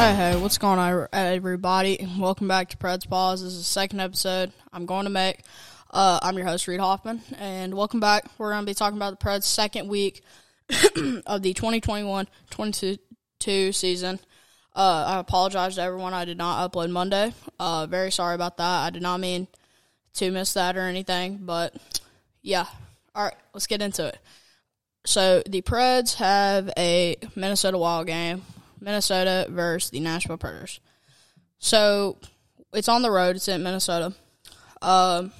Hey, hey, what's going on, everybody? Welcome back to Preds Pause. This is the second episode I'm going to make. Uh, I'm your host, Reed Hoffman, and welcome back. We're going to be talking about the Preds' second week of the 2021-22 season. Uh, I apologize to everyone. I did not upload Monday. Uh, very sorry about that. I did not mean to miss that or anything, but yeah. All right, let's get into it. So the Preds have a Minnesota Wild game Minnesota versus the Nashville Predators. So it's on the road. It's in Minnesota. Um,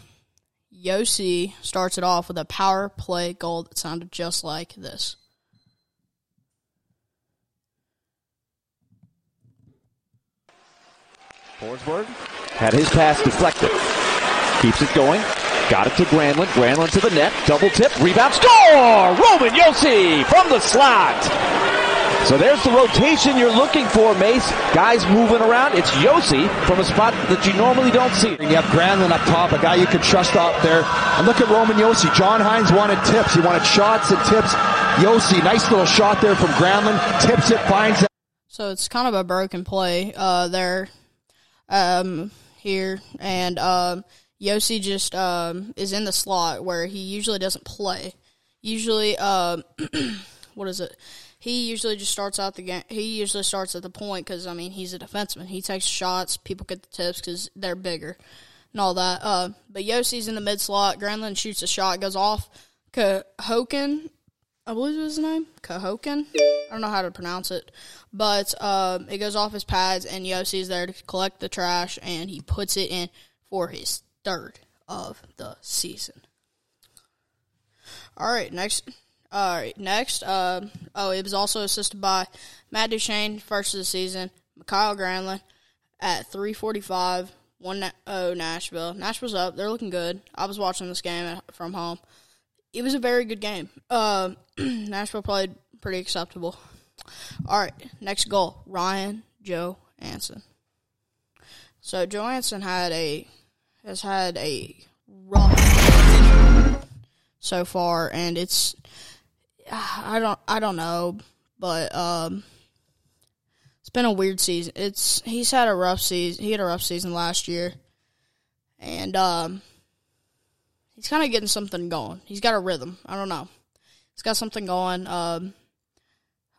Josi starts it off with a power play goal that sounded just like this. Forsberg had his pass deflected. Keeps it going. Got it to Granlund. Granlund to the net. Double tip. Rebound. Score! Roman Josi from the slot. So there's the rotation you're looking for, Mace. Guys moving around. It's Josi from a spot that you normally don't see. And You have Granlund up top, a guy you can trust out there. And look at Roman Josi. John Hynes wanted tips. He wanted shots and tips. Josi, nice little shot there from Granlund. Tips it, finds it. So it's kind of a broken play uh, there um, here. And um, Josi just um, is in the slot where he usually doesn't play. Usually, uh, what is it? He usually just starts out the game. He usually starts at the point because I mean he's a defenseman. He takes shots. People get the tips because they're bigger and all that. Uh, but Josi's in the mid slot. Granlund shoots a shot, goes off. Cahoken, I believe was his name. Cahoken. I don't know how to pronounce it, but uh, it goes off his pads, and Josi's there to collect the trash, and he puts it in for his third of the season. All right, next all right, next. Uh, oh, it was also assisted by Matt Duchene, first of the season. Kyle Granlund at 345, 1 0 Nashville. Nashville's up. They're looking good. I was watching this game from home. It was a very good game. Uh, Nashville played pretty acceptable. All right, next goal Ryan Joe Anson. So Johansen had a has had a rough so far, and it's I don't I don't know, but um, it's been a weird season. It's he's had a rough season. He had a rough season last year, and um, he's kind of getting something going. He's got a rhythm. I don't know. He's got something going. Um,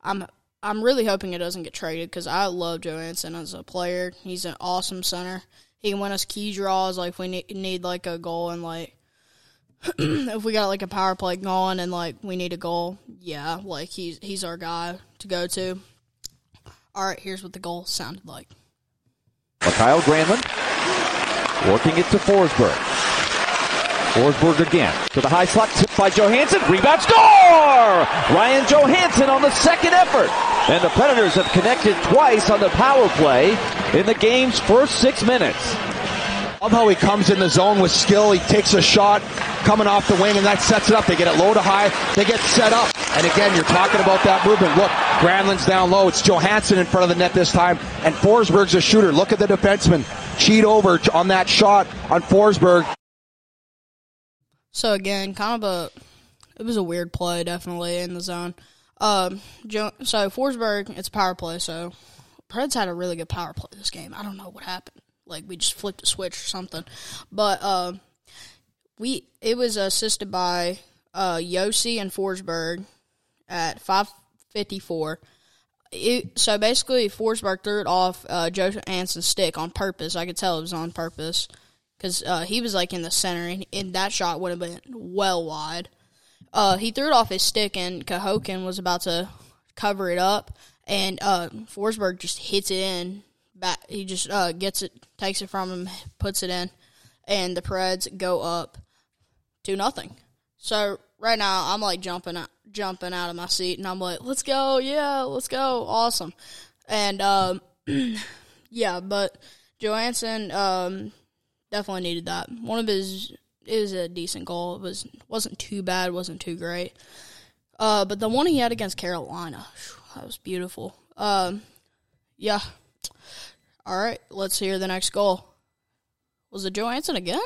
I'm I'm really hoping it doesn't get traded because I love Johansen as a player. He's an awesome center. He can win us key draws like we need, need like a goal and like if we got like a power play going and like we need a goal, yeah, like he's he's our guy to go to. All right, here's what the goal sounded like. Kyle Granlund working it to Forsberg. Forsberg again to the high slot, tipped by Johansen. Rebound score! Ryan Johansen on the second effort. And the Predators have connected twice on the power play in the game's first six minutes. Love how he comes in the zone with skill. He takes a shot coming off the wing, and that sets it up. They get it low to high. They get set up. And again, you're talking about that movement. Look, Granlund's down low. It's Johansen in front of the net this time. And Forsberg's a shooter. Look at the defenseman. Cheat over on that shot on Forsberg. So again, kind of a it was a weird play, definitely in the zone. Um, so Forsberg, it's a power play. So Preds had a really good power play this game. I don't know what happened like we just flipped a switch or something. But uh, we it was assisted by uh, Josi and Forsberg at five fifty four. so basically, Forsberg threw it off uh, Joe Anson's stick on purpose. I could tell it was on purpose because uh, he was like in the center, and, and that shot would have been well wide. Uh, he threw it off his stick, and Cahokin was about to cover it up, and uh, Forsberg just hits it in back. He just uh, gets it, takes it from him, puts it in, and the Preds go up to nothing. So right now I'm like jumping out, jumping out of my seat, and I'm like, "Let's go, yeah, let's go, awesome!" And um, yeah, but Johansen um, definitely needed that. One of his was a decent goal. It was wasn't too bad, wasn't too great. Uh, but the one he had against Carolina, that was beautiful. Um, yeah, all right, let's hear the next goal. Was it Johansen again?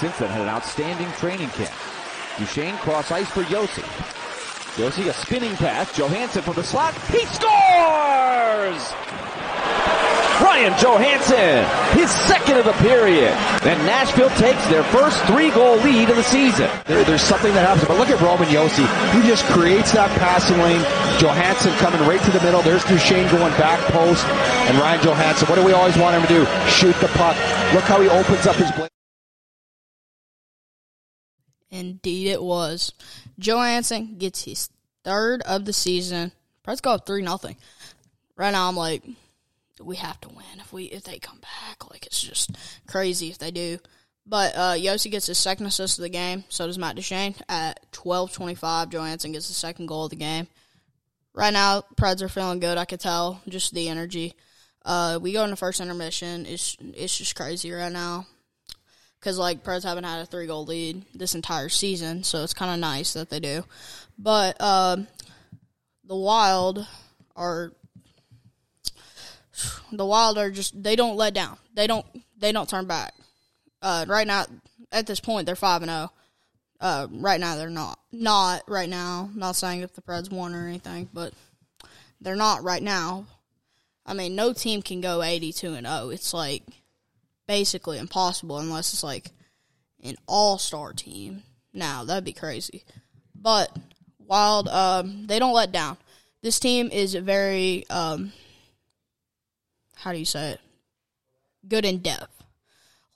Since then, had an outstanding training camp. Duchene cross ice for Josi. Josie a spinning pass. Johansen from the slot. He scores! Ryan Johansen, his second of the period. And Nashville takes their first three-goal lead of the season. There, there's something that happens. But look at Roman Josi. He just creates that passing lane. Johansen coming right to the middle. There's Duchene going back post. And Ryan Johansen, what do we always want him to do? Shoot the puck. Look how he opens up his blade. Indeed, it was. Johansen gets his third of the season. Preds go up three nothing. Right now, I'm like, we have to win if we if they come back. Like it's just crazy if they do. But uh, Josi gets his second assist of the game. So does Matt Duchene at twelve twenty five. Johansen gets the second goal of the game. Right now, Preds are feeling good. I could tell just the energy. Uh, we go in the first intermission. It's it's just crazy right now because like Preds haven't had a three goal lead this entire season, so it's kind of nice that they do. But uh, the Wild are the Wild are just they don't let down. They don't they don't turn back. Uh, right now, at this point, they're five and zero. Uh, right now, they're not not right now. Not saying if the Preds won or anything, but they're not right now. I mean, no team can go eighty two and zero. It's like basically impossible unless it's like an all star team. Now that'd be crazy. But Wild, um, they don't let down. This team is very um, how do you say it? Good in depth.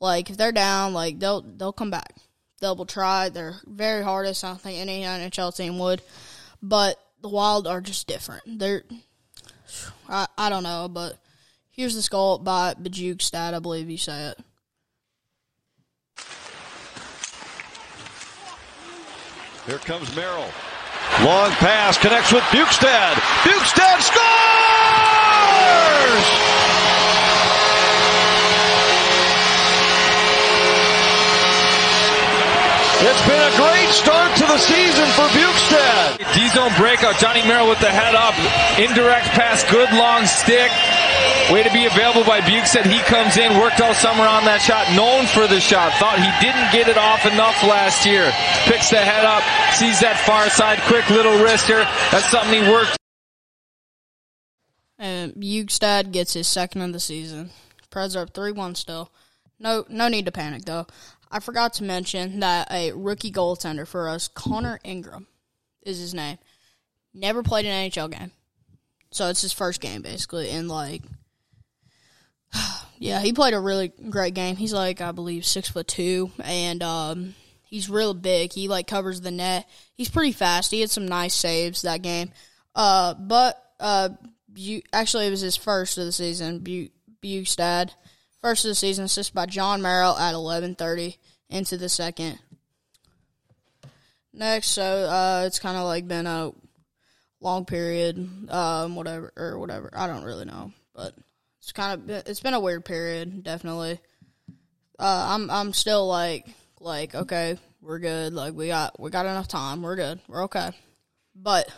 Like if they're down, like they'll they'll come back. They'll try their very hardest. I don't think any NHL team would, but the Wild are just different. They're I, I don't know, but here's the goal by Bjugstad, I believe you say it. Here comes Merrill. Long pass connects with Bjugstad. Bjugstad scores! It's been a great start to the season for Bjugstad. D-zone breakout. Johnny Merrill with the head up. Indirect pass. Good long stick. Way to be available by Bjugstad. He comes in, worked all summer on that shot, known for the shot. Thought he didn't get it off enough last year. Picks the head up, sees that far side, quick little wrister. That's something he worked. Uh, and Bjugstad gets his second of the season. Preds are up 3 1 still. No, no need to panic, though. I forgot to mention that a rookie goaltender for us, Connor Ingram, is his name. Never played an NHL game, so it's his first game basically. And like, yeah, he played a really great game. He's like I believe six foot two, and um, he's real big. He like covers the net. He's pretty fast. He had some nice saves that game. Uh, but uh, Bu- actually, it was his first of the season. Bu-. First of the season, assist by John Merrill at 11:30 into the second. Next, so uh, it's kind of like been a long period, um, whatever or whatever. I don't really know, but it's kind of been, it's been a weird period, definitely. Uh, I'm I'm still like like okay, we're good. Like we got we got enough time. We're good. We're okay. But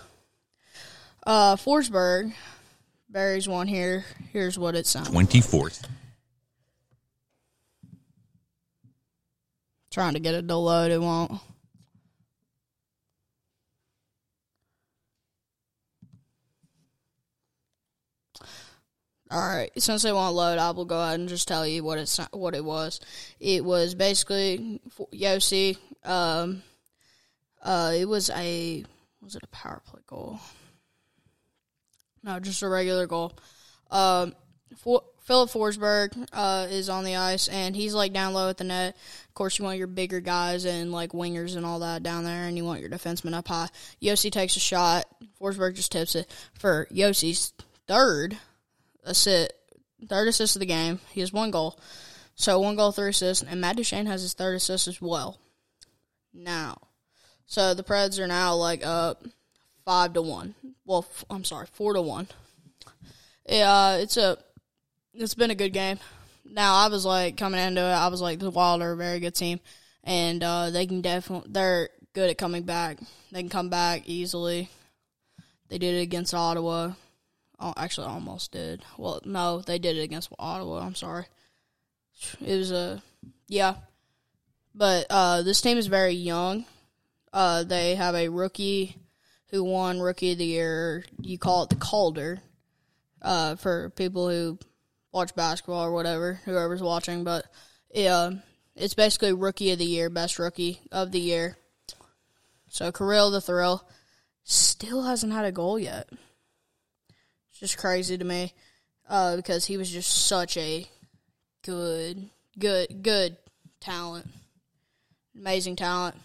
uh, Forsberg, Barry's one here. Here's what it sounds. 24th. Trying to get it to load, it won't. All right, since it won't load, I will go ahead and just tell you what it's what it was. It was basically Josi. Um, uh, it was a was it a power play goal? No, just a regular goal. Um, for, Philip Forsberg uh, is on the ice, and he's like down low at the net. Of course, you want your bigger guys and like wingers and all that down there, and you want your defensemen up high. Josi takes a shot. Forsberg just tips it for Josi's third assist, third assist of the game. He has one goal, so one goal, three assists, and Matt Duchene has his third assist as well. Now, so the Preds are now like up five to one. Well, I'm sorry, four to one. Yeah, it's a it's been a good game. Now I was like coming into it, I was like the Wild are a very good team, and uh, they can definitely they're good at coming back. They can come back easily. They did it against Ottawa. Oh, actually, almost did. Well, no, they did it against Ottawa. I'm sorry. It was a yeah, but uh, this team is very young. Uh, they have a rookie who won Rookie of the Year. You call it the Calder uh, for people who watch basketball or whatever, whoever's watching. But yeah, it's basically Rookie of the Year, best Rookie of the Year. So Kirill the Thrill still hasn't had a goal yet. It's just crazy to me uh, because he was just such a good, good, good talent, amazing talent.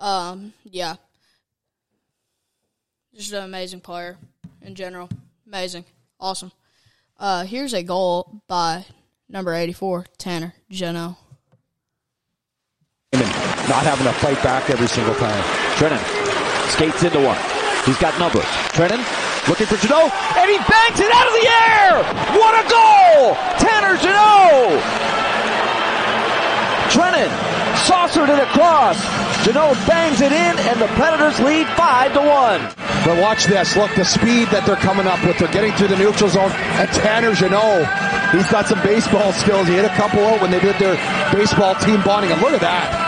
Um, yeah, just an amazing player in general. Amazing, awesome. Uh, here's a goal by number eighty-four, Tanner Jeannot. Not having to fight back every single time. Trenin skates into one. He's got numbers. Trenin looking for Jeannot, and he bangs it out of the air! What a goal! Tanner Jeannot! Trenin saucered it across. Jeannot bangs it in, and the Predators lead 5 to 1. But watch this. Look, the speed that they're coming up with. They're getting through the neutral zone. And Tanner Jeannot, he's got some baseball skills. He hit a couple out when they did their baseball team bonding. And look at that.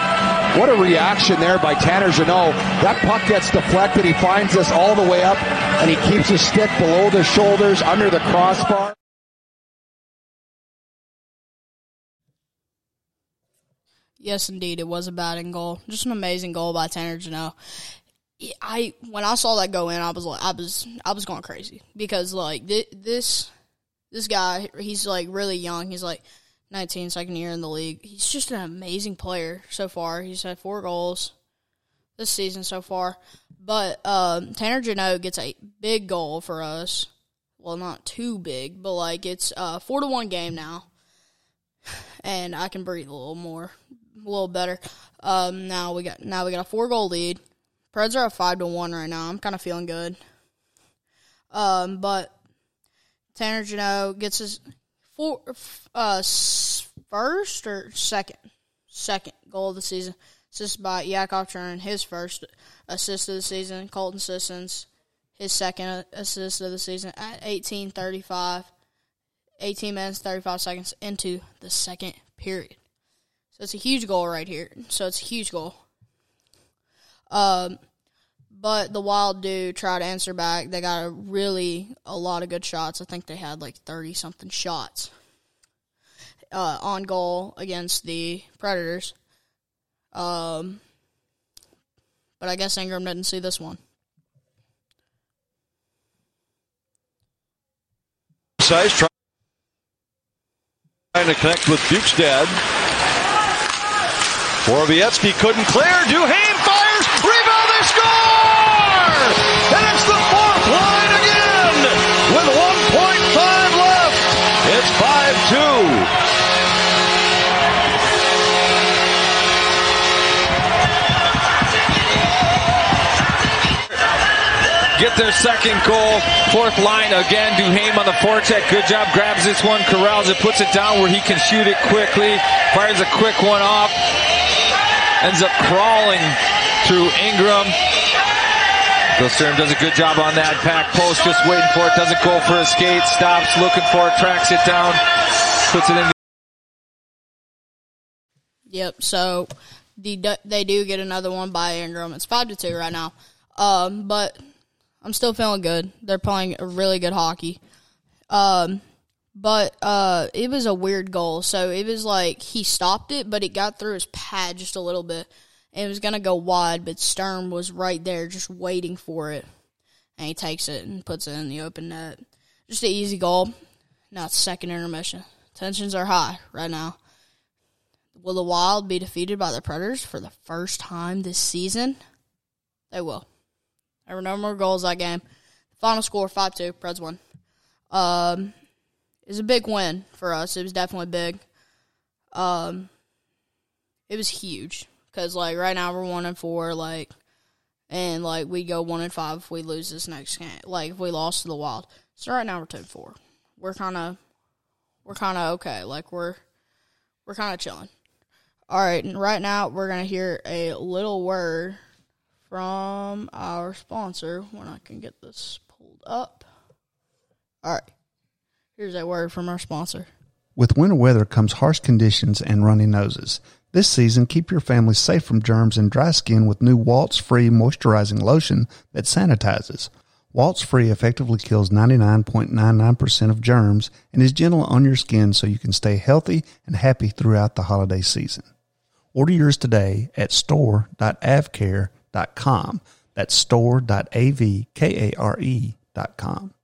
What a reaction there by Tanner Jeannot. That puck gets deflected. He finds us all the way up, and he keeps his stick below the shoulders, under the crossbar. Yes, indeed, it was a batting goal. Just an amazing goal by Tanner Jeannot. I when I saw that go in, I was like, I was I was going crazy because like th- this this guy, he's like really young. He's like 19, second year in the league. He's just an amazing player so far. He's had four goals this season so far. But um, Tanner Jeannot gets a big goal for us. Well, not too big, but like it's a four to one game now, and I can breathe a little more, a little better. Um, now we got now we got a four goal lead. Preds are at five to one right now. I'm kind of feeling good. Um, but Tanner Jeannot gets his four, uh, first or second, second goal of the season, assisted by Yakov Churn, his first assist of the season. Colton Sissons, his second assist of the season at 18:35, 18 minutes 35 seconds into the second period. So it's a huge goal right here. So it's a huge goal. Um, but the Wild do try to answer back. They got a really a lot of good shots. I think they had like thirty something shots uh, on goal against the Predators. Um, but I guess Ingram didn't see this one. Size trying to connect with Bjugstad. Borowiecki couldn't clear. Duhaime fires. Rebound. They score! And it's the fourth line again with 1.5 left. It's 5-2. get their second goal. Fourth line again. Duhaime on the forecheck. Good job. Grabs this one. Corrals it. Puts it down where he can shoot it quickly. Fires a quick one off. Ends up crawling through Ingram. Sturm does a good job on that pack post. Just waiting for it. Doesn't go for a skate. Stops looking for it. Tracks it down. Puts it in. Yep. So the they do get another one by Ingram. It's five to two right now. Um, but I'm still feeling good. They're playing a really good hockey. Um, but uh, it was a weird goal. So it was like he stopped it, but it got through his pad just a little bit. It was gonna go wide, but Sturm was right there, just waiting for it, and he takes it and puts it in the open net. Just an easy goal. Now it's second intermission. Tensions are high right now. Will the Wild be defeated by the Predators for the first time this season? They will. There were no more goals that game. Final score 5 2, Preds won. Um, it was a big win for us. It was definitely big. Um, it was huge because like right now we're one and four, like, and like we go one and five if we lose this next game. Like if we lost to the Wild, so right now we're two and four. We're kind of, we're kind of okay. Like we're, we're kind of chilling. All right, and right now we're gonna hear a little word from our sponsor when I can get this pulled up. All right. Here's a word from our sponsor. With winter weather comes harsh conditions and runny noses. This season, keep your family safe from germs and dry skin with new Waltz Free moisturizing lotion that sanitizes. Waltz Free effectively kills 99.99% of germs and is gentle on your skin so you can stay healthy and happy throughout the holiday season. Order yours today at store.avcare.com. That's store.avkare.com.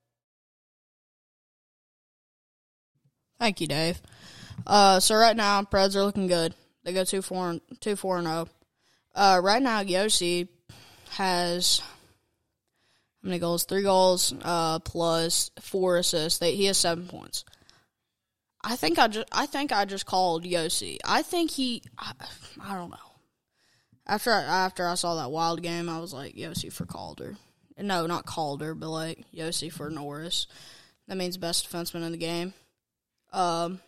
Thank you, Dave. Uh, so right now, Preds are looking good. They go two four two four and zero. Uh, right now, Josi has how many goals? Three goals, uh, plus four assists. They, he has seven points. I think I just I think I just called Josi. I think he I, I don't know. After I, after I saw that wild game, I was like Josi for Calder. No, not Calder, but like Josi for Norris. That means best defenseman in the game. Um,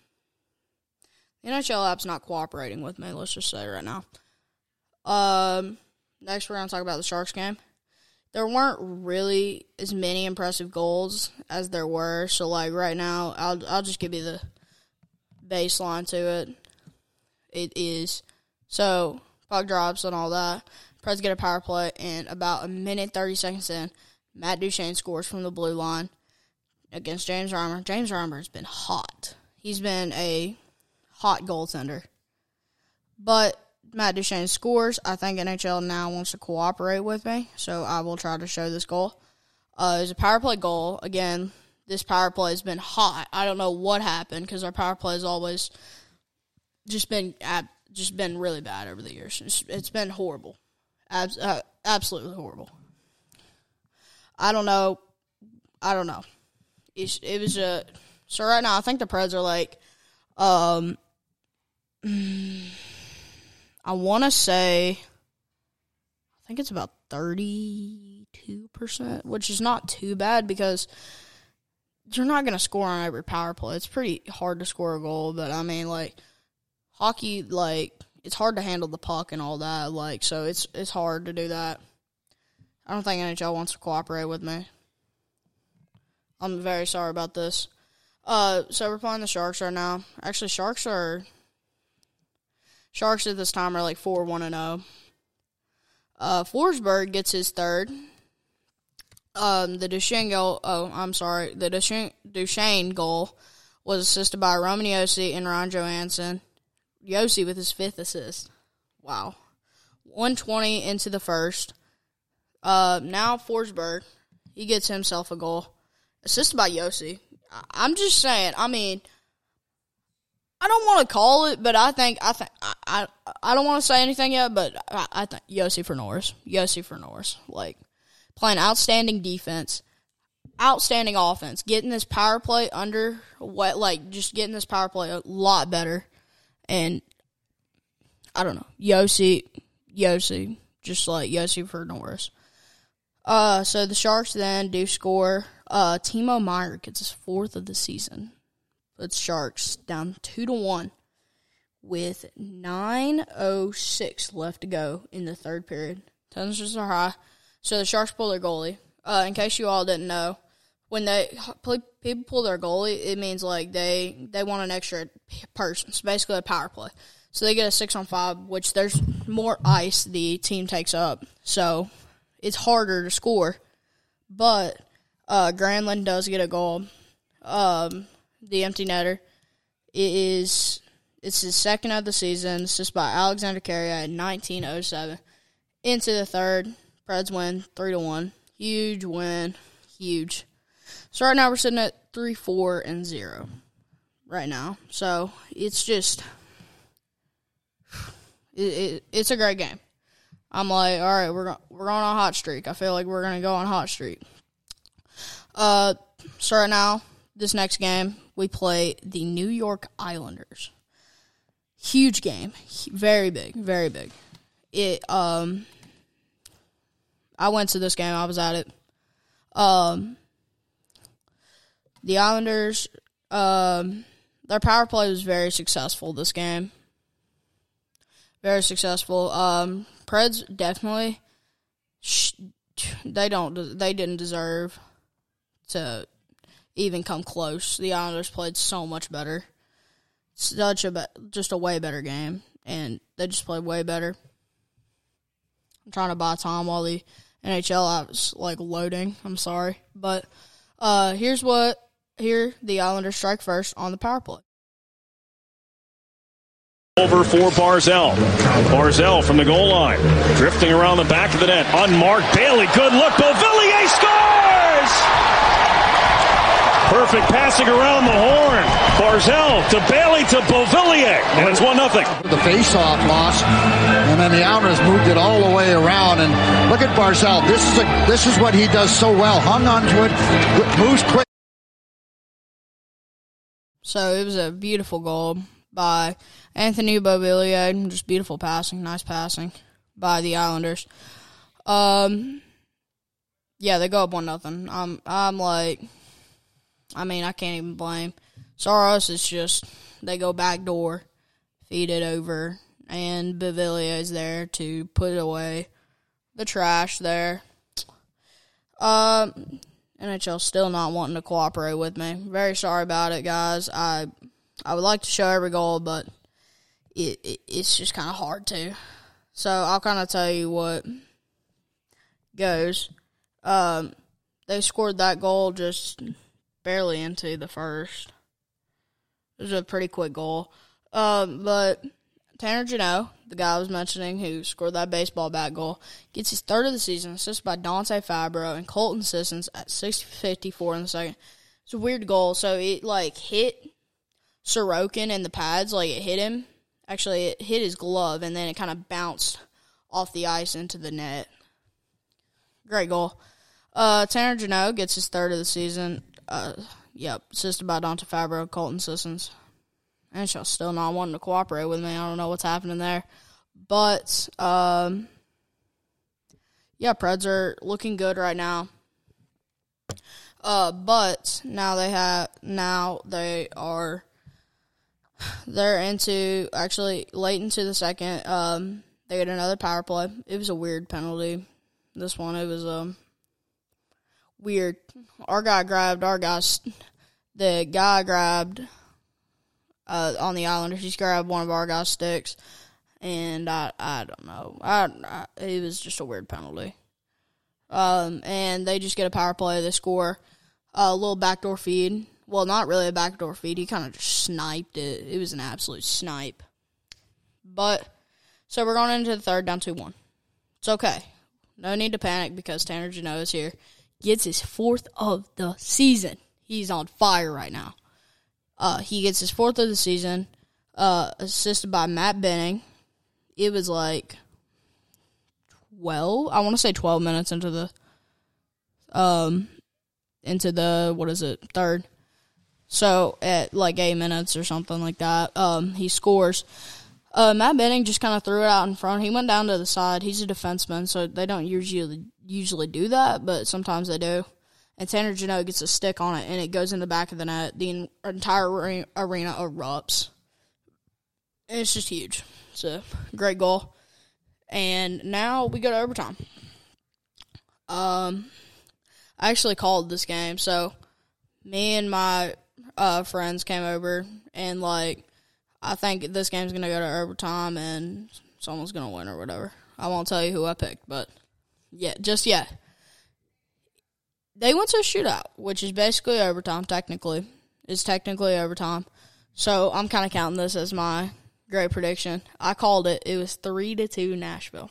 NHL app's not cooperating with me. Let's just say right now. Um, next we're gonna talk about the Sharks game. There weren't really as many impressive goals as there were. So like right now, I'll I'll just give you the baseline to it. It is so puck drops and all that. Preds get a power play, and about a minute thirty seconds in, Matt Duchene scores from the blue line against James Reimer. James Reimer has been hot. He's been a hot goaltender. But Matt Duchene scores. I think NHL now wants to cooperate with me, so I will try to show this goal. Uh, it's a power play goal. Again, this power play has been hot. I don't know what happened because our power play has always just been just been really bad over the years. It's, it's been horrible, uh, absolutely horrible. I don't know. I don't know. It's, it was a so right now. I think the Preds are like, um, I want to say, I think it's about thirty-two percent, which is not too bad because you're not going to score on every power play. It's pretty hard to score a goal, but I mean, like hockey, like it's hard to handle the puck and all that. Like, so it's it's hard to do that. I don't think NHL wants to cooperate with me. I'm very sorry about this. Uh, so we're playing the Sharks right now. Actually, Sharks are Sharks at this time are like four one and zero. Uh, Forsberg gets his third. Um, the Duchene goal. Oh, I'm sorry. The Duchene, Duchene goal was assisted by Roman Josi and Ron Johansen. Josi with his fifth assist. Wow. 120 into the first. Uh, now Forsberg, he gets himself a goal, assisted by Josi. I'm just saying. I mean, I don't want to call it, but I think I think I I, I don't want to say anything yet, but I, I think Josi for Norris, Josi for Norris, like playing outstanding defense, outstanding offense, getting this power play under what like just getting this power play a lot better, and I don't know Josi, Josi, just like Josi for Norris. Uh, so the Sharks then do score. Uh, Timo Meier gets his fourth of the season. It's Sharks down two to one with nine oh six left to go in the third period. Tensions are high, so the Sharks pull their goalie. Uh, in case you all didn't know, when they people pull their goalie, it means like they they want an extra person. It's basically a power play. So they get a six on five, which there's more ice the team takes up, so it's harder to score. But uh, Granlund does get a goal. Um, the empty netter. It is it's his second of the season. It's just by Alexander Carrier oh seven. Into the third, Preds win three to one. Huge win, huge. So right now we're sitting at three, four, and zero. Right now, so it's just it, it, it's a great game. I'm like, all right, we're we're on a hot streak. I feel like we're gonna go on hot streak. Uh, so right now, this next game we play the New York Islanders. Huge game, very big, very big. It um, I went to this game. I was at it. Um, the Islanders, um, their power play was very successful this game. Very successful. Um, Preds definitely. Sh- they don't. They didn't deserve to even come close. The Islanders played so much better. Such a be- just a way better game. and they just played way better. I'm trying to buy time while the NHL app's like loading. I'm sorry, but uh, here's what here the Islanders strike first on the power play. Over for Barzal. Barzal from the goal line. Drifting around the back of the net. Unmarked. Bailey. Good look. Beauvillier scores! Perfect passing around the horn. Barzal to Bailey to Beauvillier. And it's 1 0. The face-off loss, and then the Islanders moved it all the way around. And look at Barzal. This is a, this is what he does so well. Hung onto it, moves quick. So it was a beautiful goal by Anthony Beauvillier. Just beautiful passing, nice passing by the Islanders. Um, yeah, they go up one nothing. I'm I'm like, I mean, I can't even blame Saros It's just they go back door, feed it over, and Beauvillier is there to put away the trash there. Um, NHL still not wanting to cooperate with me. Very sorry about it, guys. I I would like to show every goal, but it, it it's just kind of hard to. So I'll kind of tell you what goes. Um, they scored that goal just barely into the first. It was a pretty quick goal. Um, but Tanner Jeannot, the guy I was mentioning who scored that baseball bat goal, gets his third of the season, assisted by Dante Fabbro and Colton Sissons at 6.54 in the second. It's a weird goal. So it, like, hit Sorokin in the pads, like, it hit him. Actually, it hit his glove, and then it kind of bounced off the ice into the net. Great goal. Uh, Tanner Jeannot gets his third of the season. Uh, yep, assisted by Dante Fabbro, Colton Sissons. NHL still not wanting to cooperate with me. I don't know what's happening there. But, um, yeah, Preds are looking good right now. Uh, but now they have, now they are, they're into, actually, late into the second, um, they get another power play. It was a weird penalty. This one, it was, um, weird. Our guy grabbed our guys. The guy grabbed uh, on the Islanders. He's grabbed one of our guys' sticks, and I I don't know. I, I it was just a weird penalty. Um, and they just get a power play. They score a little backdoor feed. Well, not really a backdoor feed. He kind of just sniped it. It was an absolute snipe. But so we're going into the third, down two one. It's okay. No need to panic because Tanner Jeannot is here. Gets his fourth of the season. He's on fire right now. Uh, he gets his fourth of the season, uh, assisted by Matt Benning. It was like twelve. I want to say twelve minutes into the um into the what is it third. So at like eight minutes or something like that, um, he scores. Uh, Matt Benning just kind of threw it out in front. He went down to the side. He's a defenseman, so they don't usually usually do that, but sometimes they do. And Tanner Jeannot gets a stick on it, and it goes in the back of the net. The entire arena erupts. And it's just huge. It's a great goal. And now we go to overtime. Um, I actually called this game, so me and my uh, friends came over, and like I think this game's gonna go to overtime, and someone's gonna win or whatever. I won't tell you who I picked, but yeah, just yet. They went to a shootout, which is basically overtime. Technically, it's technically overtime. So I'm kind of counting this as my great prediction. I called it. It was three to two Nashville.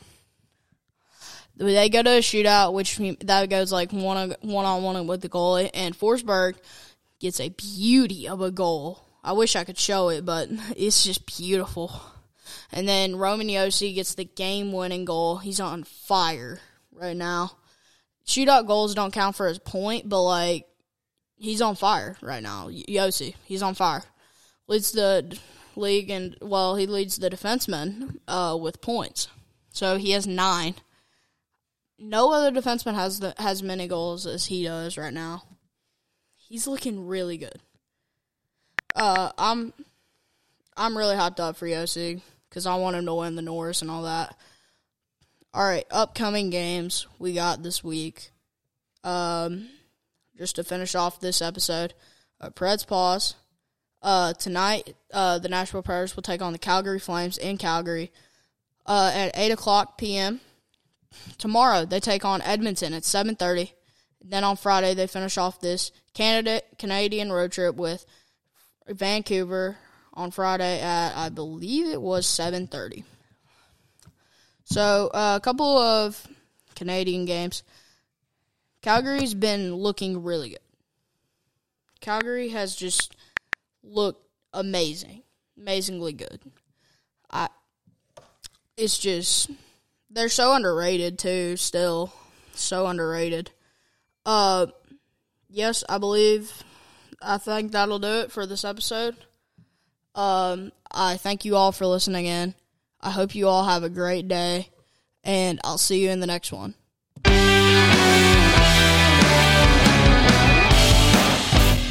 They go to a shootout, which that goes like one one on one with the goalie, and Forsberg gets a beauty of a goal. I wish I could show it, but it's just beautiful. And then Roman Josi gets the game winning goal. He's on fire right now. Shootout goals don't count for his point, but like he's on fire right now. Josi, he's on fire. Leads the league and well, he leads the defensemen uh, with points. So he has nine. No other defenseman has the, has many goals as he does right now. He's looking really good. Uh, I'm I'm really hyped up for Josi because I want him to win the Norris and all that. All right, upcoming games we got this week. Um, just to finish off this episode, uh, Preds pause. Uh, tonight, uh, the Nashville Predators will take on the Calgary Flames in Calgary uh, at eight o'clock p.m. Tomorrow, they take on Edmonton at seven thirty. Then on Friday, they finish off this Canadian road trip with Vancouver on Friday at I believe it was seven thirty. So uh, a couple of Canadian games. Calgary's been looking really good. Calgary has just looked amazing, amazingly good. I, it's just they're so underrated too. Still, so underrated. Uh, yes, I believe. I think that'll do it for this episode. Um, I thank you all for listening in. I hope you all have a great day, and I'll see you in the next one.